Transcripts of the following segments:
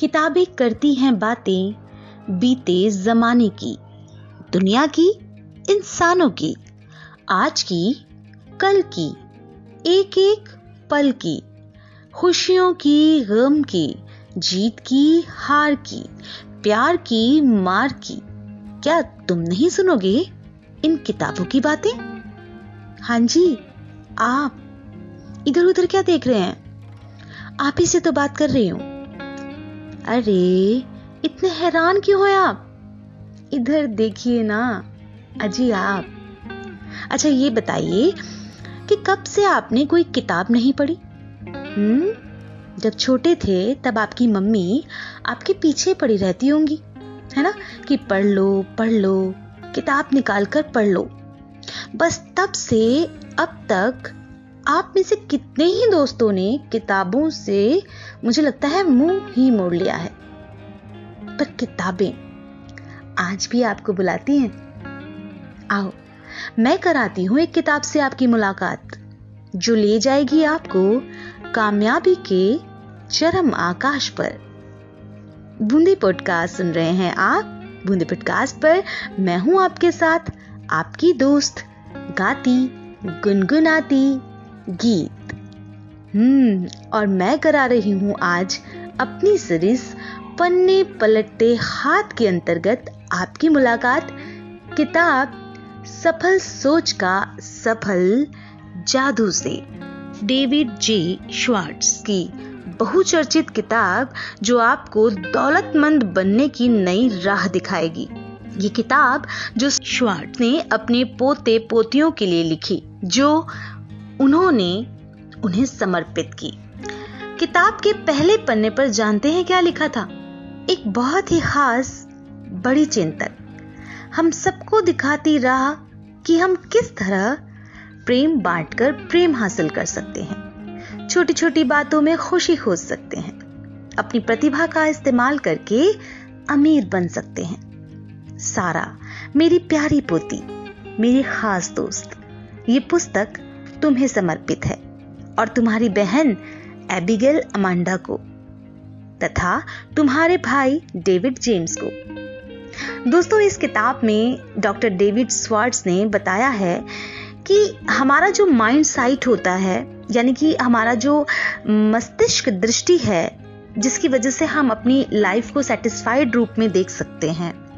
किताबें करती हैं बातें बीते जमाने की, दुनिया की, इंसानों की, आज की, कल की एक एक पल की, खुशियों की, गम की, जीत की, हार की, प्यार की, मार की। क्या तुम नहीं सुनोगे इन किताबों की बातें? हाँ जी, आप इधर उधर क्या देख रहे हैं? आप ही से तो बात कर रही हूँ। अरे, इतने हैरान क्यों हो आप? इधर देखिए ना, अजी आप। अच्छा ये बताइए कि कब से आपने कोई किताब नहीं पढ़ी? हम्म जब छोटे थे, तब आपकी मम्मी आपके पीछे पड़ी रहती होंगी, है ना? कि पढ़ लो पढ़ लो, किताब निकाल कर पढ़ लो। बस तब से अब तक आप में से कितने ही दोस्तों ने किताबों से मुझे लगता है मुँह ही मोड़ लिया है। पर किताबें आज भी आपको बुलाती हैं। आओ, मैं कराती हूँ एक किताब से आपकी मुलाकात, जो ले जाएगी आपको कामयाबी के चरम आकाश पर। बूंदी पॉडकास्ट सुन रहे हैं आप। बूंदी पॉडकास्ट पर मैं हूँ आपके साथ, आपकी दोस्त, गाती, गुनगुनाती गीत। हम्म और मैं करा रही हूँ आज अपनी सीरीज़ पन्ने पलटते हाथ के अंतर्गत आपकी मुलाकात। किताब सफल सोच का सफल जादू से। डेविड जे श्वार्ट्स की बहुचर्चित किताब जो आपको दौलतमंद बनने की नई राह दिखाएगी। ये किताब जो श्वार्ट ने अपने पोते पोतियों के लिए लिखी जो उन्होंने उन्हें समर्पित की। किताब के पहले पन्ने पर जानते हैं क्या लिखा था? एक बहुत ही खास, बड़ी चिंतन। हम सबको दिखाती राह कि हम किस तरह प्रेम बांटकर प्रेम हासिल कर सकते हैं। छोटी छोटी बातों में खुशी खोज सकते हैं। अपनी प्रतिभा का इस्तेमाल करके अमीर बन सकते हैं। सारा, मेरी प्यारी पोती, मेरी खास दोस्त, ये पुस्तक तुम्हें समर्पित है और तुम्हारी बहन एबिगेल अमांडा को तथा तुम्हारे भाई डेविड जेम्स को। दोस्तों, इस किताब में डॉक्टर डेविड स्वार्ट्स ने बताया है कि हमारा जो माइंड साइट होता है, यानी कि हमारा जो मस्तिष्क दृष्टि है, जिसकी वजह से हम अपनी लाइफ को सेटिस्फाइड रूप में देख सकते हैं।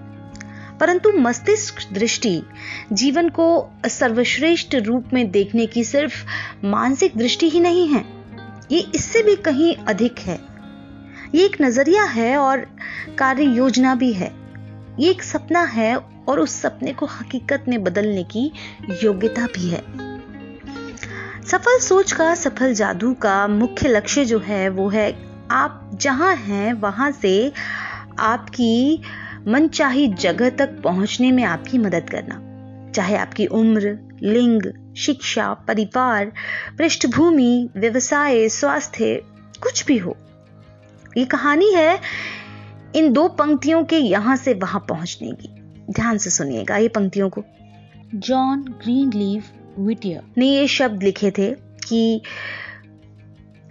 परंतु मस्तिष्क दृष्टि जीवन को सर्वश्रेष्ठ रूप में देखने की सिर्फ़ मानसिक दृष्टि ही नहीं है। ये इससे भी कहीं अधिक है। ये एक नज़रिया है और कार्य योजना भी है। ये एक सपना है और उस सपने को हकीकत में बदलने की योग्यता भी है। सफल सोच का, सफल जादू का मुख्य लक्ष्य जो है वो है, आप जहाँ हैं, वहाँ से आपकी मनचाही जगह तक पहुँचने में आपकी मदद करना। चाहे आपकी उम्र लिंग शिक्षा परिवार पृष्ठभूमि व्यवसाय स्वास्थ्य कुछ भी हो। ये कहानी है इन दो पंक्तियों के यहाँ से वहाँ पहुँचने की। ध्यान से सुनिएगा ये पंक्तियों को। जॉन ग्रीन लीव विटियर ने ये शब्द लिखे थे कि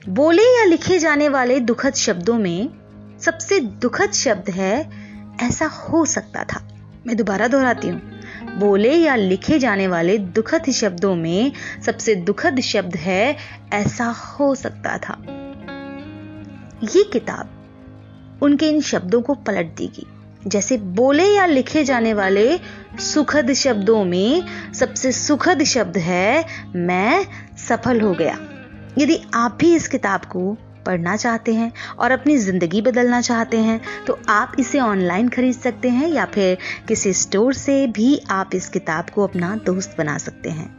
बोले या लिखे जाने वाले दुखद शब्दों में सबसे दुखद शब्द है ऐसा हो सकता था। मैं दोबारा दोहराती हूँ। बोले या लिखे जाने वाले दुखद शब्दों में सबसे दुखद शब्द है, ऐसा हो सकता था। ये किताब उनके इन शब्दों को पलट देगी। जैसे बोले या लिखे जाने वाले सुखद शब्दों में सबसे सुखद शब्द है, मैं सफल हो गया। यदि आप भी इस किताब को पढ़ना चाहते हैं और अपनी ज़िंदगी बदलना चाहते हैं तो आप इसे ऑनलाइन खरीद सकते हैं या फिर किसी स्टोर से भी आप इस किताब को अपना दोस्त बना सकते हैं।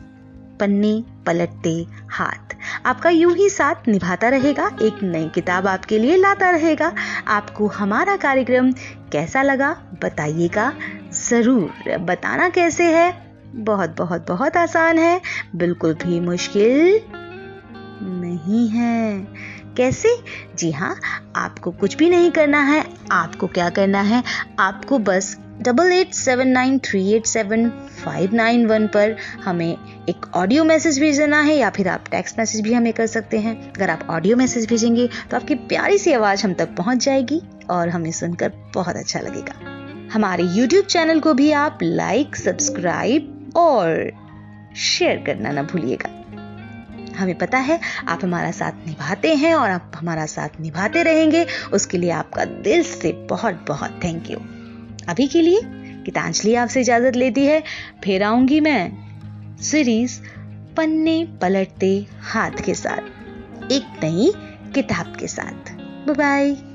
पन्ने, पलटते, हाथ। आपका यूँ ही साथ निभाता रहेगा, एक नई किताब आपके लिए लाता रहेगा। आपको हमारा कार्यक्रम कैसा लगा, बताइएगा। ज़रूर, बताना कैसे है? बहुत बहुत बहुत आसान है, बिल्कुल भी मुश्किल नहीं है। कैसे? जी हाँ आपको कुछ भी नहीं करना है, आपको क्या करना है? आपको बस double eight seven nine three eight seven five nine one पर हमें एक ऑडियो मैसेज भेजना है या फिर आप टेक्स्ट मैसेज भी हमें कर सकते हैं। अगर आप ऑडियो मैसेज भेजेंगे तो आपकी प्यारी सी आवाज़ हम तक पहुँच जाएगी और हमें सुनकर बहुत अच्छा लगेगा। हमारे YouTube चैनल को भी आप लाइक सब्सक्राइब और शेयर करना ना भूलिएगा। हमें पता है, आप हमारा साथ निभाते हैं और आप हमारा साथ निभाते रहेंगे। उसके लिए आपका दिल से बहुत बहुत थैंक यू अभी के लिए गीतांजलि आपसे इजाज़त लेती है। फिर आऊँगी मैं सीरीज़ पन्ने पलटते हाथ के साथ। एक नई किताब के साथ। बाय